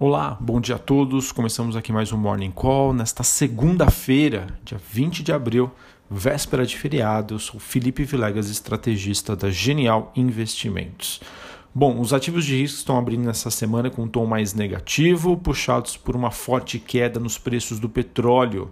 Olá, bom dia a todos. Começamos aqui mais um Morning Call nesta segunda-feira, dia 20 de abril, véspera de feriado. Eu sou Felipe Vilegas, estrategista da Genial Investimentos. Bom, os ativos de risco estão abrindo nessa semana com um tom mais negativo, puxados por uma forte queda nos preços do petróleo.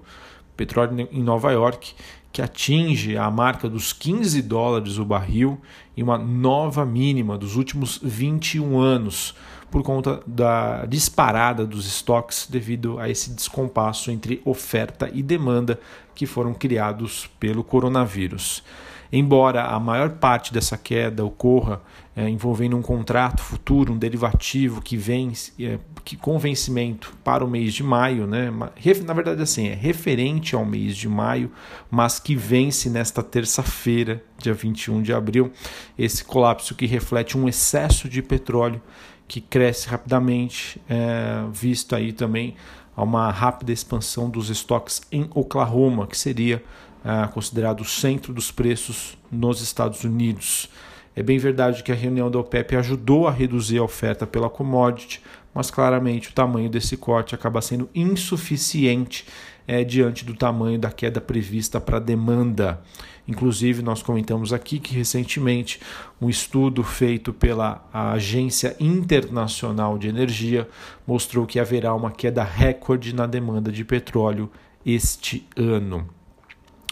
Petróleo em Nova York, que atinge a marca dos 15 dólares o barril e uma nova mínima dos últimos 21 anos por conta da disparada dos estoques devido a esse descompasso entre oferta e demanda que foram criados pelo coronavírus. Embora a maior parte dessa queda ocorra é, envolvendo um contrato futuro, um derivativo que vem é, que, com vencimento para o mês de maio, né? na verdade assim, é referente ao mês de maio, mas que vence nesta terça-feira, dia 21 de abril, esse colapso que reflete um excesso de petróleo que cresce rapidamente, é, visto aí também uma rápida expansão dos estoques em Oklahoma, que seria é, considerado o centro dos preços nos Estados Unidos. É bem verdade que a reunião da OPEP ajudou a reduzir a oferta pela commodity, mas claramente o tamanho desse corte acaba sendo insuficiente é, diante do tamanho da queda prevista para a demanda. Inclusive, nós comentamos aqui que recentemente um estudo feito pela Agência Internacional de Energia mostrou que haverá uma queda recorde na demanda de petróleo este ano.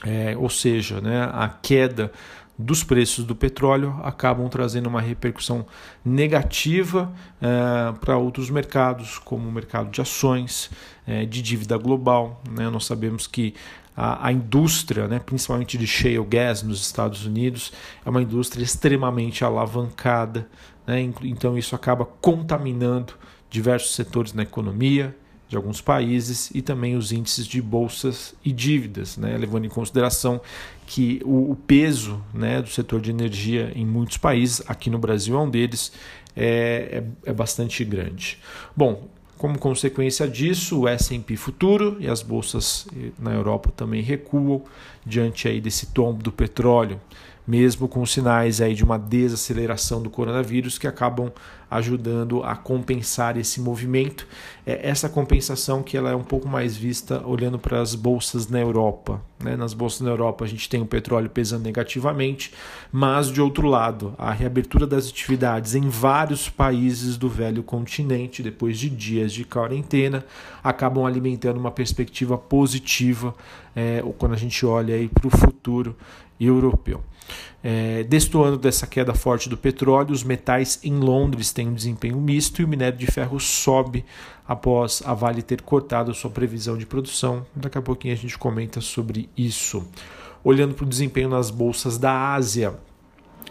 É, ou seja, né, a queda dos preços do petróleo acabam trazendo uma repercussão negativa é, para outros mercados, como o mercado de ações, é, de dívida global. Né? Nós sabemos que a, a, indústria, né, principalmente de shale gas nos Estados Unidos, é uma indústria extremamente alavancada, né? então isso acaba contaminando diversos setores na economia de alguns países e também os índices de bolsas e dívidas, né? levando em consideração que o, peso né, do setor de energia em muitos países, aqui no Brasil é um deles, é, é, é bastante grande. Bom, como consequência disso, o S&P futuro e as bolsas eh, na Europa também recuam diante aí desse tombo do petróleo mesmo com sinais aí de uma desaceleração do coronavírus que acabam ajudando a compensar esse movimento. É essa compensação que ela é um pouco mais vista olhando para as bolsas na Europa. Né? Nas bolsas na Europa a gente tem o petróleo pesando negativamente, mas de outro lado, a reabertura das atividades em vários países do velho continente, depois de dias de quarentena, acabam alimentando uma perspectiva positiva é, quando a gente olha para o futuro europeu. É, destoando dessa queda forte do petróleo, os metais em Londres têm um desempenho misto e o minério de ferro sobe após a Vale ter cortado sua previsão de produção. Daqui a pouquinho a gente comenta sobre isso. Olhando para o desempenho nas bolsas da Ásia,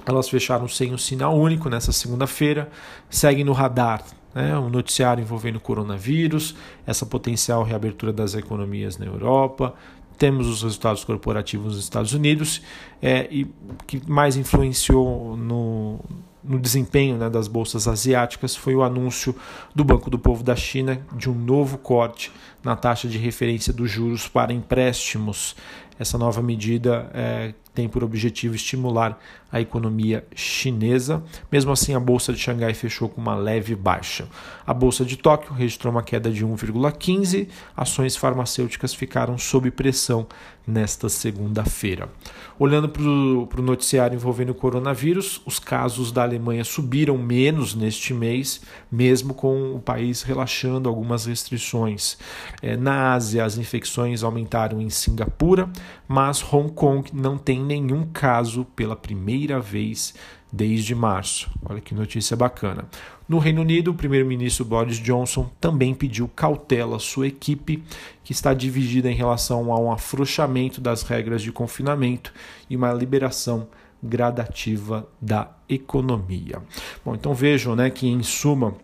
elas fecharam sem um sinal único nessa segunda-feira, seguem no radar né, um noticiário envolvendo o coronavírus, essa potencial reabertura das economias na Europa, temos os resultados corporativos nos Estados Unidos é, e que mais influenciou no, no desempenho né, das bolsas asiáticas foi o anúncio do Banco do Povo da China de um novo corte na taxa de referência dos juros para empréstimos. Essa nova medida é, tem por objetivo estimular a economia chinesa. Mesmo assim, a bolsa de Xangai fechou com uma leve baixa. A bolsa de Tóquio registrou uma queda de 1,15. Ações farmacêuticas ficaram sob pressão nesta segunda-feira. Olhando para o noticiário envolvendo o coronavírus, os casos da Alemanha subiram menos neste mês, mesmo com o país relaxando algumas restrições. É, na Ásia, as infecções aumentaram em Singapura, mas Hong Kong não tem nenhum caso pela primeira vez desde março. Olha que notícia bacana. No Reino Unido, o primeiro-ministro Boris Johnson também pediu cautela à sua equipe, que está dividida em relação a um afrouxamento das regras de confinamento e uma liberação gradativa da economia. Bom, então vejam, né, que em suma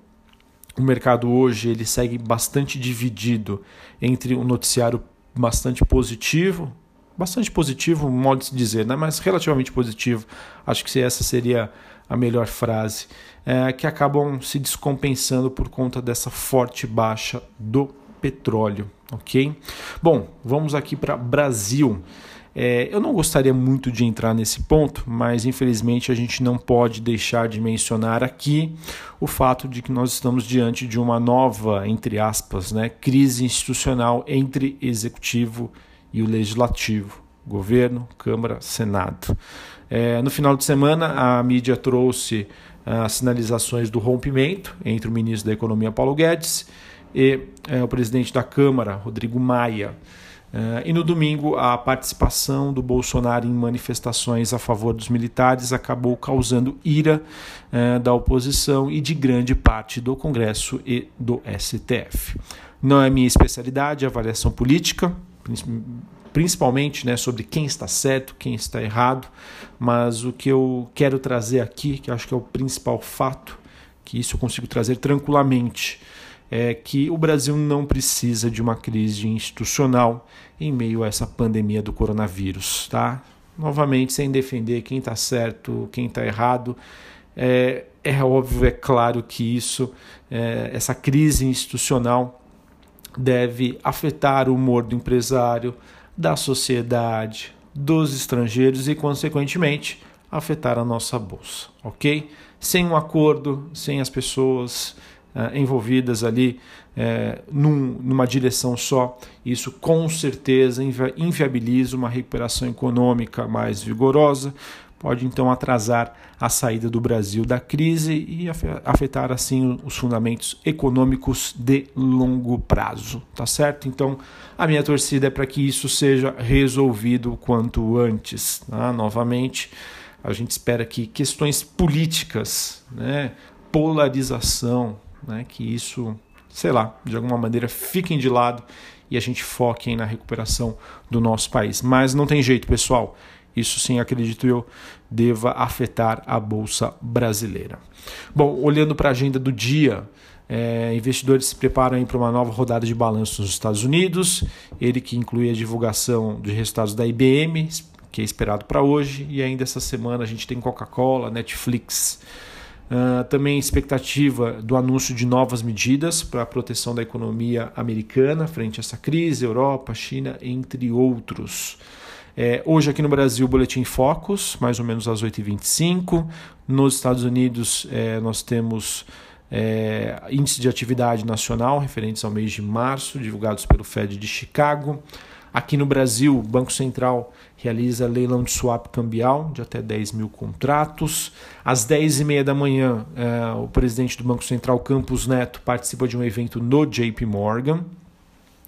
o mercado hoje ele segue bastante dividido entre um noticiário bastante positivo, bastante positivo, modo de se dizer, né? mas relativamente positivo. Acho que essa seria a melhor frase. É, que acabam se descompensando por conta dessa forte baixa do petróleo, ok? Bom, vamos aqui para Brasil. É, eu não gostaria muito de entrar nesse ponto, mas infelizmente a gente não pode deixar de mencionar aqui o fato de que nós estamos diante de uma nova, entre aspas, né, crise institucional entre executivo e o legislativo, governo, Câmara, Senado. É, no final de semana, a mídia trouxe ah, as sinalizações do rompimento entre o ministro da Economia, Paulo Guedes, e é, o presidente da Câmara, Rodrigo Maia. Uh, e no domingo, a participação do Bolsonaro em manifestações a favor dos militares acabou causando ira uh, da oposição e de grande parte do Congresso e do STF. Não é minha especialidade, avaliação política, principalmente né, sobre quem está certo, quem está errado, mas o que eu quero trazer aqui, que acho que é o principal fato, que isso eu consigo trazer tranquilamente é que o Brasil não precisa de uma crise institucional em meio a essa pandemia do coronavírus, tá? Novamente, sem defender quem está certo, quem está errado, é, é, óbvio, é claro que isso, é, essa crise institucional deve afetar o humor do empresário, da sociedade, dos estrangeiros e, consequentemente, afetar a nossa bolsa, ok? Sem um acordo, sem as pessoas uh, envolvidas ali uh, num, numa direção só, isso com certeza invi inviabiliza uma recuperação econômica mais vigorosa, pode então atrasar a saída do Brasil da crise e afetar assim os fundamentos econômicos de longo prazo, tá certo? Então, a minha torcida é para que isso seja resolvido quanto antes, tá? Novamente, a gente espera que questões políticas, né, polarização, né, que isso, sei lá, de alguma maneira fiquem de lado e a gente foque na recuperação do nosso país. Mas não tem jeito, pessoal. Isso sim, acredito eu, deva afetar a bolsa brasileira. Bom, olhando para a agenda do dia, é, investidores se preparam para uma nova rodada de balanço nos Estados Unidos, ele que inclui a divulgação dos resultados da IBM, que é esperado para hoje, e ainda essa semana a gente tem Coca-Cola, Netflix, Uh, também expectativa do anúncio de novas medidas para a proteção da economia americana frente a essa crise, Europa, China, entre outros. É, hoje aqui no Brasil, Boletim Focus, mais ou menos às 8h25. Nos Estados Unidos, é, nós temos é, índice de atividade nacional referentes ao mês de março, divulgados pelo Fed de Chicago. Aqui no Brasil, o Banco Central realiza leilão de swap cambial de até 10 mil contratos. Às 10h30 da manhã, eh, o presidente do Banco Central, Campos Neto, participa de um evento no JP Morgan.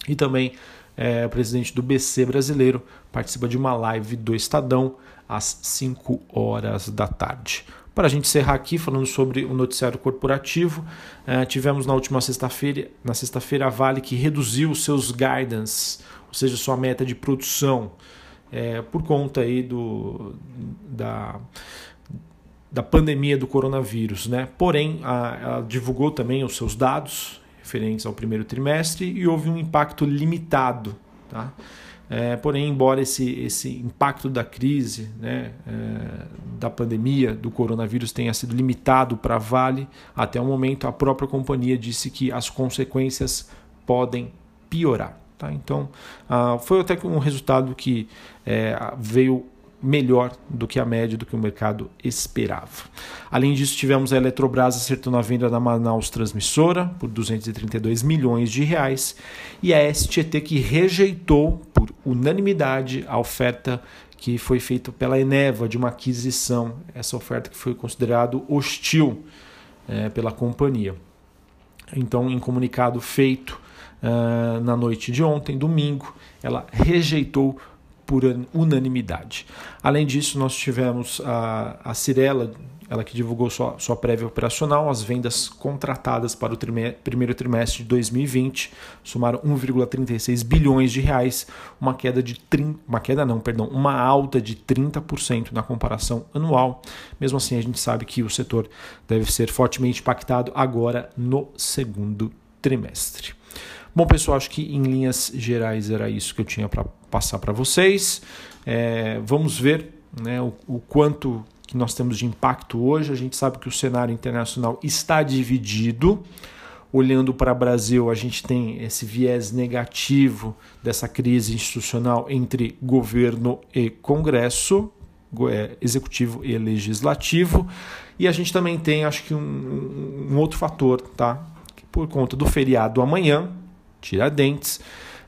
E também eh, o presidente do BC brasileiro participa de uma live do Estadão às 5 horas da tarde. Para a gente encerrar aqui falando sobre o noticiário corporativo, eh, tivemos na última sexta-feira, na sexta-feira a Vale que reduziu seus guidance, ou seja, sua meta de produção é, por conta aí do, da, da pandemia do coronavírus. Né? Porém, a, ela divulgou também os seus dados referentes ao primeiro trimestre e houve um impacto limitado. Tá? É, porém, embora esse, esse impacto da crise, né, é, da pandemia do coronavírus tenha sido limitado para a Vale, até o momento a própria companhia disse que as consequências podem piorar. Tá? Então, uh, foi até um resultado que é, veio melhor do que a média do que o mercado esperava. Além disso, tivemos a Eletrobras acertando a venda da Manaus Transmissora por 232 milhões de reais e a STT que rejeitou por unanimidade a oferta que foi feita pela Eneva de uma aquisição, essa oferta que foi considerado hostil é, pela companhia. Então, em comunicado feito uh, na noite de ontem, domingo, ela rejeitou por unanimidade. Além disso, nós tivemos a, a Cirela, ela que divulgou sua, sua prévia operacional, as vendas contratadas para o trime, primeiro trimestre de 2020 somaram 1,36 bilhões de reais, uma queda de 30, uma queda não, perdão, uma alta de 30% na comparação anual. Mesmo assim, a gente sabe que o setor deve ser fortemente impactado agora no segundo trimestre. Bom, pessoal, acho que em linhas gerais era isso que eu tinha para passar para vocês. É, vamos ver né, o, o quanto que nós temos de impacto hoje. A gente sabe que o cenário internacional está dividido. olhando para o Brasil, a gente tem esse viés negativo dessa crise institucional entre governo e Congresso, é, executivo e legislativo. E a gente também tem, acho que, um, um outro fator, tá? Por conta do feriado amanhã, Tiradentes,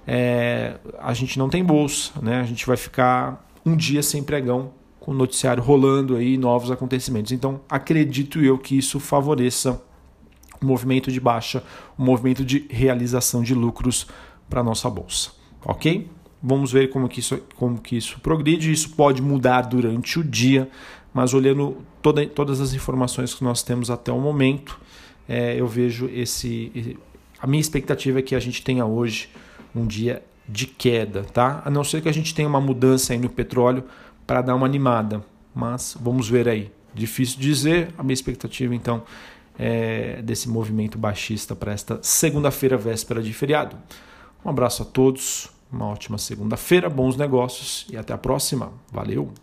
é, a gente não tem bolsa, né? A gente vai ficar um dia sem pregão, com o noticiário rolando aí, novos acontecimentos. Então, acredito eu que isso favoreça o movimento de baixa, o movimento de realização de lucros para nossa bolsa, ok? Vamos ver como que, isso, como que isso progride. Isso pode mudar durante o dia, mas olhando toda, todas as informações que nós temos até o momento, é, eu vejo esse. A minha expectativa é que a gente tenha hoje um dia de queda, tá? A não ser que a gente tenha uma mudança aí no petróleo para dar uma animada, mas vamos ver aí. Difícil dizer, a minha expectativa então é desse movimento baixista para esta segunda-feira, véspera de feriado. Um abraço a todos, uma ótima segunda-feira, bons negócios e até a próxima. Valeu!